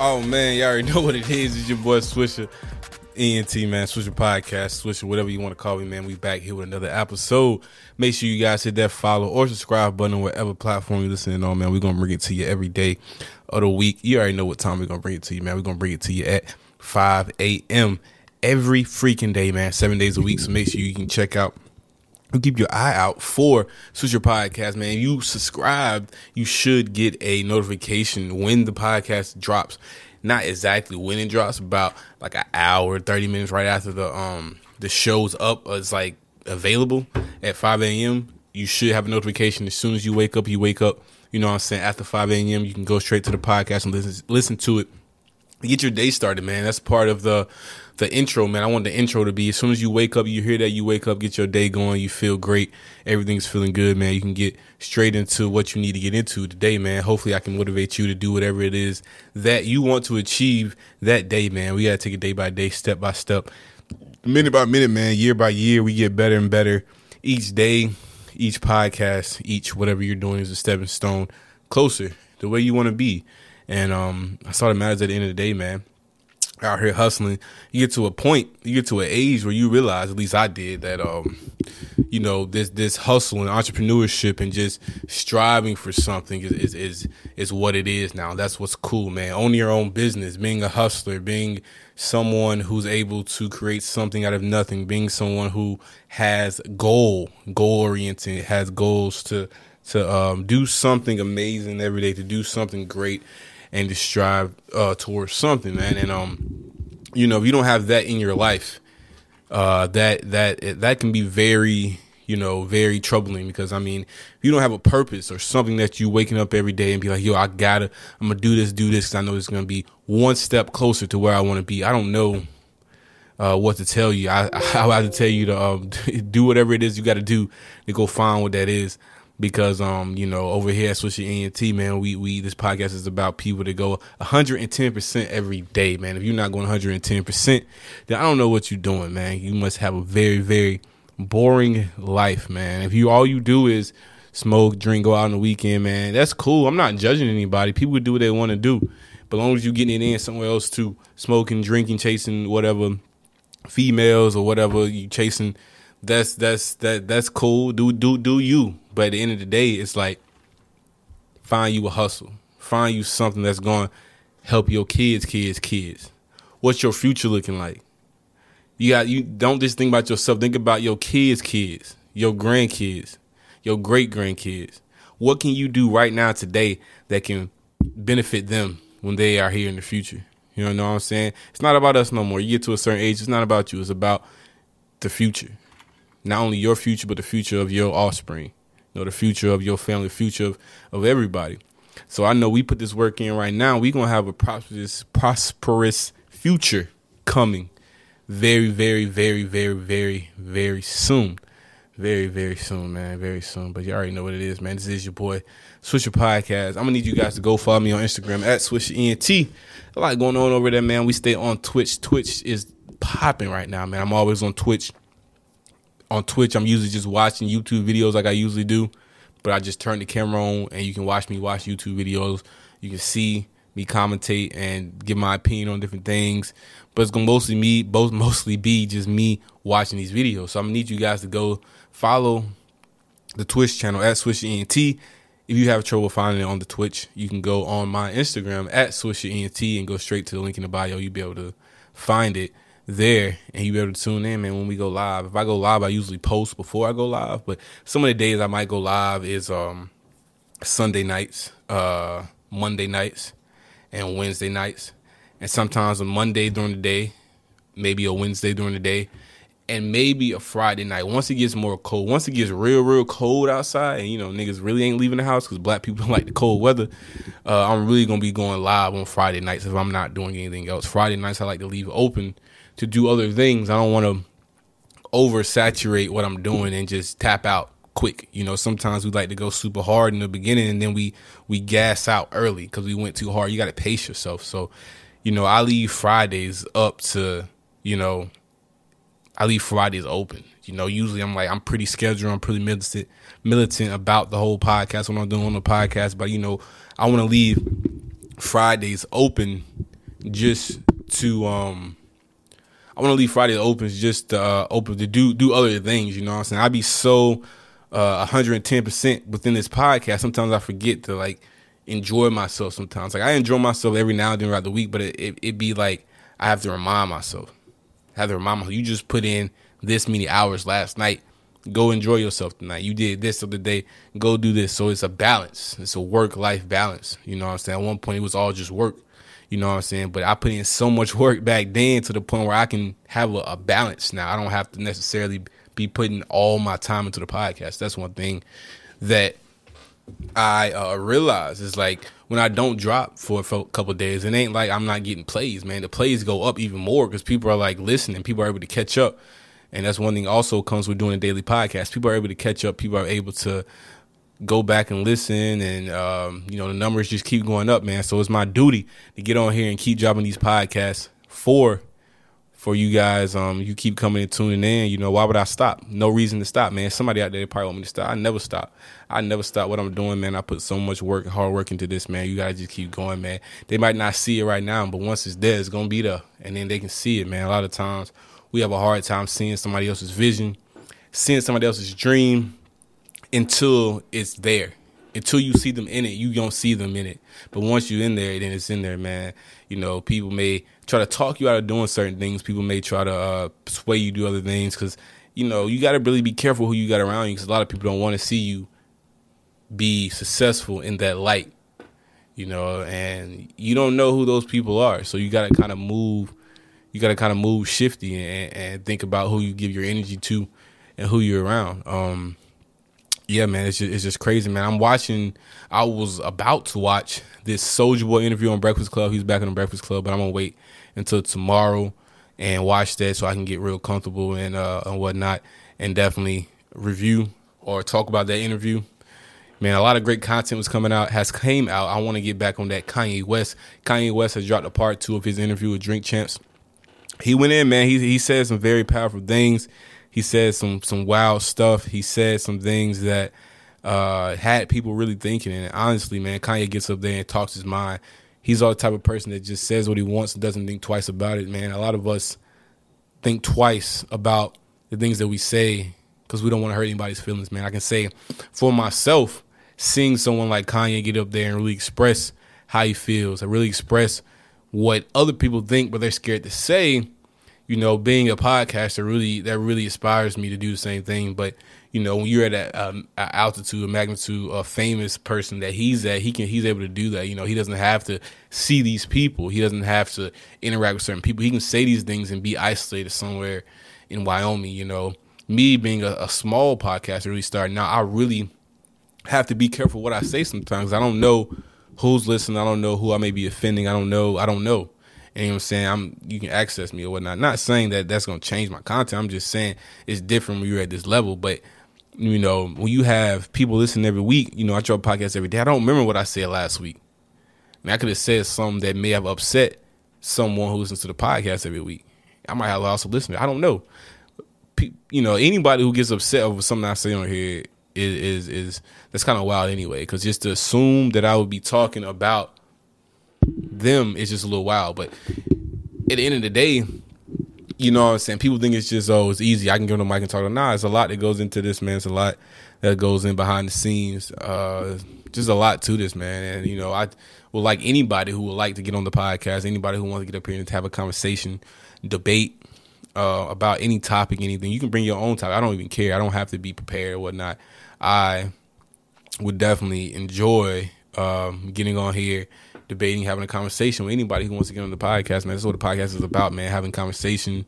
Oh man, y'all already know what it is. It's your boy Swisher, ENT man, Swisher Podcast, Swisher, whatever you want to call me, man. We back here with another episode. Make sure you guys hit that follow or subscribe button whatever platform you're listening on, man. We're gonna bring it to you every day of the week. You already know what time we're gonna bring it to you, man. We're gonna bring it to you at 5 a.m. every freaking day, man. Seven days a week. So make sure you can check out keep your eye out for Swisher Podcast, man. You subscribed, you should get a notification when the podcast drops. Not exactly when it drops, about like an hour, thirty minutes right after the um the show's up. It's like available at five a.m. You should have a notification as soon as you wake up. You wake up, you know what I'm saying. After five a.m., you can go straight to the podcast and listen listen to it. Get your day started, man. That's part of the the intro, man. I want the intro to be as soon as you wake up, you hear that, you wake up, get your day going, you feel great, everything's feeling good, man. You can get straight into what you need to get into today, man. Hopefully, I can motivate you to do whatever it is that you want to achieve that day, man. We got to take it day by day, step by step, minute by minute, man, year by year. We get better and better each day, each podcast, each whatever you're doing is a stepping stone closer the way you want to be. And um, that's all that matters at the end of the day, man out here hustling, you get to a point, you get to an age where you realize, at least I did, that um, you know, this this hustle and entrepreneurship and just striving for something is is is, is what it is now. That's what's cool, man. Owning your own business, being a hustler, being someone who's able to create something out of nothing, being someone who has goal, goal oriented, has goals to to um, do something amazing every day, to do something great and to strive uh, towards something, man. And um, you know, if you don't have that in your life, uh, that that that can be very you know very troubling because I mean, if you don't have a purpose or something that you waking up every day and be like, yo, I gotta, I'm gonna do this, do this, because I know it's gonna be one step closer to where I want to be. I don't know. Uh, what to tell you? I I have to tell you to um, do whatever it is you got to do to go find what that is because um you know over here at Swisher ENT man we we this podcast is about people that go 110% every day man. If you're not going 110% then I don't know what you're doing man. You must have a very very boring life man. If you all you do is smoke drink go out on the weekend man that's cool. I'm not judging anybody. People do what they want to do. But as long as you're getting it in somewhere else to smoking drinking chasing whatever females or whatever you chasing that's that's that that's cool do do do you but at the end of the day, it's like find you a hustle, find you something that's going to help your kids, kids, kids. What's your future looking like? You got you don't just think about yourself. Think about your kids' kids, your grandkids, your great grandkids. What can you do right now today that can benefit them when they are here in the future? You know what I'm saying? It's not about us no more. You get to a certain age, it's not about you. It's about the future. Not only your future, but the future of your offspring know, the future of your family, the future of, of everybody. So I know we put this work in right now. We're gonna have a prosperous prosperous future coming very, very, very, very, very, very soon. Very, very soon, man. Very soon. But you already know what it is, man. This is your boy, Swisher Podcast. I'm gonna need you guys to go follow me on Instagram at Swisher ENT. A lot going on over there, man. We stay on Twitch. Twitch is popping right now, man. I'm always on Twitch on Twitch, I'm usually just watching YouTube videos like I usually do, but I just turn the camera on and you can watch me watch YouTube videos. You can see me commentate and give my opinion on different things, but it's gonna mostly me, both mostly be just me watching these videos. So I'm gonna need you guys to go follow the Twitch channel at Swisher ENT. If you have trouble finding it on the Twitch, you can go on my Instagram at Swisher ENT and go straight to the link in the bio. You'll be able to find it there and you be able to tune in, man, when we go live. If I go live, I usually post before I go live, but some of the days I might go live is um Sunday nights, uh Monday nights, and Wednesday nights. And sometimes a Monday during the day, maybe a Wednesday during the day, and maybe a Friday night. Once it gets more cold, once it gets real, real cold outside, and you know niggas really ain't leaving the house because black people like the cold weather. Uh, I'm really gonna be going live on Friday nights if I'm not doing anything else. Friday nights I like to leave open to do other things. I don't want to oversaturate what I'm doing and just tap out quick. You know, sometimes we like to go super hard in the beginning and then we we gas out early because we went too hard. You got to pace yourself. So, you know, I leave Fridays up to you know I leave Fridays open. You know, usually I'm like I'm pretty scheduled. I'm pretty militant militant about the whole podcast when I'm doing on the podcast. But you know, I want to leave Fridays open just to um. I want to leave Fridays open just to, uh, open to do do other things. You know what I'm saying? I'd be so uh 110 percent within this podcast. Sometimes I forget to like enjoy myself. Sometimes like I enjoy myself every now and then throughout the week, but it, it, it be like I have to remind myself have to remind myself, you just put in this many hours last night. Go enjoy yourself tonight. You did this other day. Go do this. So it's a balance. It's a work life balance. You know what I'm saying? At one point, it was all just work. You know what I'm saying? But I put in so much work back then to the point where I can have a, a balance now. I don't have to necessarily be putting all my time into the podcast. That's one thing that I uh, realize is like when I don't drop for a couple days, it ain't like I'm not getting plays, man. The plays go up even more because people are like listening, people are able to catch up, and that's one thing also comes with doing a daily podcast. People are able to catch up, people are able to go back and listen, and um, you know the numbers just keep going up, man. So it's my duty to get on here and keep dropping these podcasts for for you guys. Um, you keep coming and tuning in. You know, why would I stop? No reason to stop, man. Somebody out there probably want me to stop. I never stop. I never stop what I'm doing, man. I put so much work hard work into this, man. You gotta just keep going, man. They might not see it right now, but once it's there, it's gonna be there, and then they can see it, man. A lot of times we have a hard time seeing somebody else's vision, seeing somebody else's dream until it's there until you see them in it, you don't see them in it. But once you're in there, then it's in there, man. You know, people may try to talk you out of doing certain things. People may try to uh, sway you do other things because you know you got to really be careful who you got around you because a lot of people don't want to see you be successful in that light. You know, and you don't know who those people are, so you got to kind of move. You got to kind of move shifty and, and think about who you give your energy to and who you're around. Um, yeah, man, it's just, it's just crazy, man. I'm watching. I was about to watch this Soulja Boy interview on Breakfast Club. He's back on the Breakfast Club, but I'm gonna wait until tomorrow and watch that so I can get real comfortable and uh, and whatnot, and definitely review or talk about that interview. Man, a lot of great content was coming out, has came out. I want to get back on that Kanye West. Kanye West has dropped a part two of his interview with Drink Champs. He went in, man. He he said some very powerful things. He said some some wild stuff. He said some things that uh, had people really thinking. And honestly, man, Kanye gets up there and talks his mind. He's all the type of person that just says what he wants and doesn't think twice about it, man. A lot of us think twice about the things that we say because we don't want to hurt anybody's feelings, man. I can say for myself, seeing someone like Kanye get up there and really express how he feels, and really express what other people think, but they're scared to say you know, being a podcaster really that really inspires me to do the same thing. But you know, when you're at that um, altitude, a magnitude, a famous person that he's at, he can he's able to do that. You know, he doesn't have to see these people. He doesn't have to interact with certain people. He can say these things and be isolated somewhere in Wyoming. You know, me being a, a small podcaster, really starting now, I really have to be careful what I say sometimes. I don't know who's listening. I don't know who I may be offending. I don't know. I don't know. You know what I'm saying? I'm you can access me or whatnot. Not saying that that's gonna change my content. I'm just saying it's different when you're at this level. But you know, when you have people listening every week, you know, I drop podcasts every day. I don't remember what I said last week. I mean, I could have said something that may have upset someone who listens to the podcast every week. I might have lost a listener. I don't know. you know, anybody who gets upset over something I say on here is is, is that's kind of wild anyway. Because just to assume that I would be talking about them is just a little wild. But at the end of the day, you know what I'm saying? People think it's just, oh, it's easy. I can on the mic and talk. Nah, it's a lot that goes into this, man. It's a lot that goes in behind the scenes. Uh, just a lot to this, man. And, you know, I would like anybody who would like to get on the podcast, anybody who wants to get up here and have a conversation, debate uh, about any topic, anything. You can bring your own topic. I don't even care. I don't have to be prepared or whatnot. I would definitely enjoy um, getting on here, debating, having a conversation with anybody who wants to get on the podcast, man. That's what the podcast is about, man. Having conversation,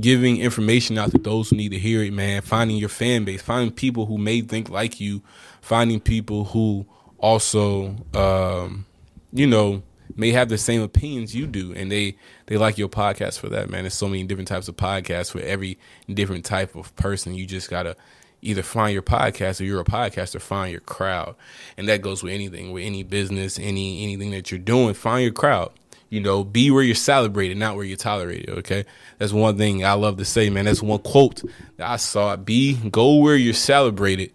giving information out to those who need to hear it, man. Finding your fan base, finding people who may think like you, finding people who also, um, you know, may have the same opinions you do, and they they like your podcast for that, man. There's so many different types of podcasts for every different type of person. You just gotta either find your podcast or you're a podcaster, find your crowd. And that goes with anything, with any business, any anything that you're doing, find your crowd. You know, be where you're celebrated, not where you're tolerated. Okay. That's one thing I love to say, man. That's one quote that I saw. Be go where you're celebrated,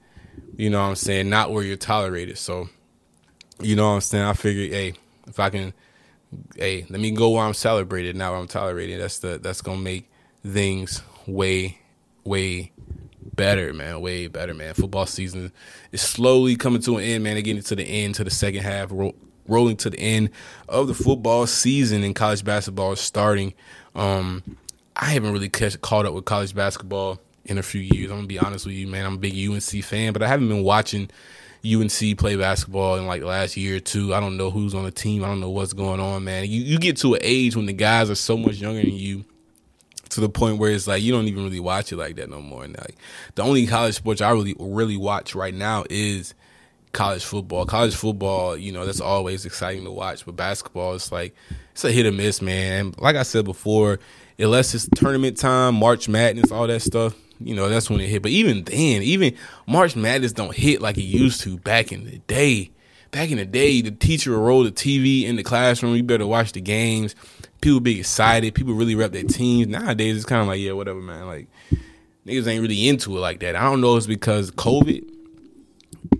you know what I'm saying, not where you're tolerated. So, you know what I'm saying? I figured, hey, if I can hey, let me go where I'm celebrated, not where I'm tolerated. That's the that's gonna make things way, way better, man. Way better, man. Football season is slowly coming to an end, man. They're getting to the end, to the second half, ro- rolling to the end of the football season, and college basketball is starting. Um, I haven't really catch, caught up with college basketball in a few years. I'm gonna be honest with you, man. I'm a big UNC fan, but I haven't been watching UNC play basketball in like the last year or two. I don't know who's on the team. I don't know what's going on, man. You you get to an age when the guys are so much younger than you to the point where it's like you don't even really watch it like that no more. And like the only college sports I really really watch right now is college football. College football, you know, that's always exciting to watch. But basketball, it's like it's a hit or miss, man. Like I said before, unless it's tournament time, March Madness, all that stuff, you know, that's when it hit. But even then, even March Madness don't hit like it used to back in the day. Back in the day, the teacher would roll the TV in the classroom. You better watch the games. People be excited. People really rep their teams. Nowadays, it's kind of like, yeah, whatever, man. Like, niggas ain't really into it like that. I don't know if it's because COVID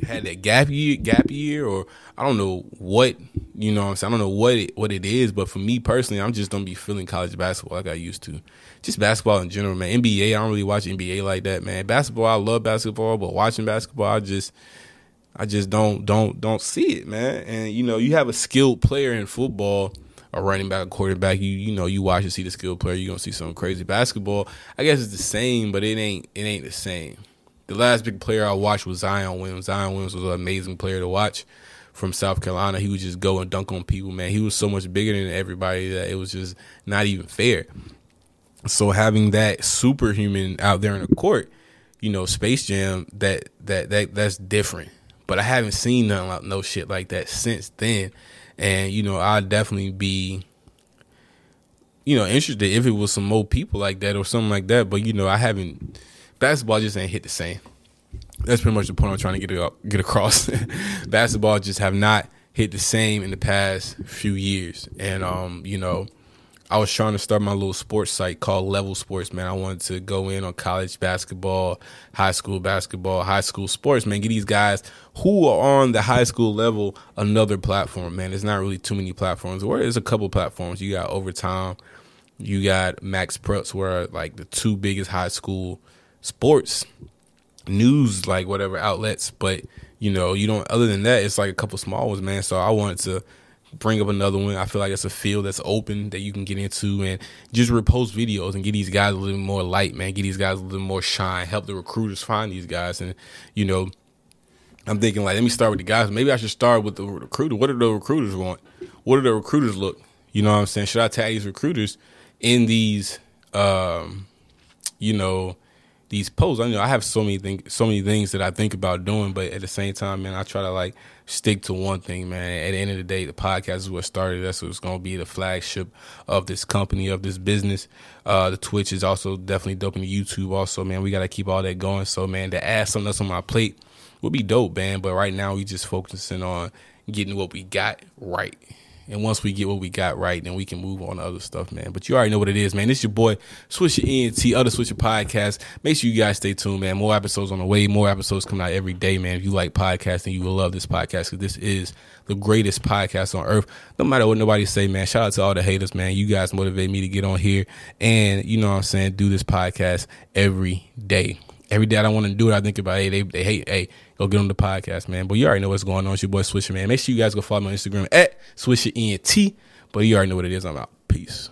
had that gap year, gap year, or I don't know what you know. what I'm saying I don't know what it what it is, but for me personally, I'm just don't be feeling college basketball like I used to. Just basketball in general, man. NBA, I don't really watch NBA like that, man. Basketball, I love basketball, but watching basketball, I just I just don't don't don't see it, man. And you know, you have a skilled player in football, a running back, a quarterback. You you know, you watch and see the skilled player. You are gonna see something crazy. Basketball, I guess it's the same, but it ain't it ain't the same. The last big player I watched was Zion Williams. Zion Williams was an amazing player to watch from South Carolina. He would just go and dunk on people, man. He was so much bigger than everybody that it was just not even fair. So having that superhuman out there in the court, you know, Space Jam, that that that that's different. But I haven't seen nothing like no shit like that since then. And you know, I'd definitely be you know, interested if it was some more people like that or something like that. But you know, I haven't basketball just ain't hit the same. That's pretty much the point I'm trying to get get across. basketball just have not hit the same in the past few years, and um, you know, I was trying to start my little sports site called Level Sports. Man, I wanted to go in on college basketball, high school basketball, high school sports. Man, get these guys who are on the high school level another platform. Man, there's not really too many platforms. Or there's a couple platforms. You got Overtime, you got MaxPreps, where like the two biggest high school sports news like whatever outlets but you know you don't other than that it's like a couple small ones man so i wanted to bring up another one. I feel like it's a field that's open that you can get into and just repost videos and get these guys a little more light man. Get these guys a little more shine. Help the recruiters find these guys. And you know i'm thinking like let me start with the guys. Maybe i should start with the recruiter. What do the recruiters want? What do the recruiters look? You know what i'm saying? Should i tag these recruiters in these um you know these posts. I know I have so many things, so many things that I think about doing, but at the same time, man, I try to like stick to one thing, man. At the end of the day, the podcast is what started. That's what's going to be the flagship of this company, of this business. Uh, the Twitch is also definitely dope, and the YouTube also, man. We got to keep all that going. So, man, to add something else on my plate would be dope, man. But right now, we just focusing on getting what we got right. And once we get what we got right, then we can move on to other stuff, man. But you already know what it is, man. This is your boy, Swisher ENT, other Swisher podcast. Make sure you guys stay tuned, man. More episodes on the way. More episodes coming out every day, man. If you like podcasting, you will love this podcast because this is the greatest podcast on earth. No matter what nobody say, man. Shout out to all the haters, man. You guys motivate me to get on here and, you know what I'm saying, do this podcast every day. Every day I want to do it, I think about, hey, they, they hate, hey, go get on the podcast, man. But you already know what's going on. It's your boy Swisher, man. Make sure you guys go follow me on Instagram at Swisher ENT. But you already know what it is. I'm out. Peace.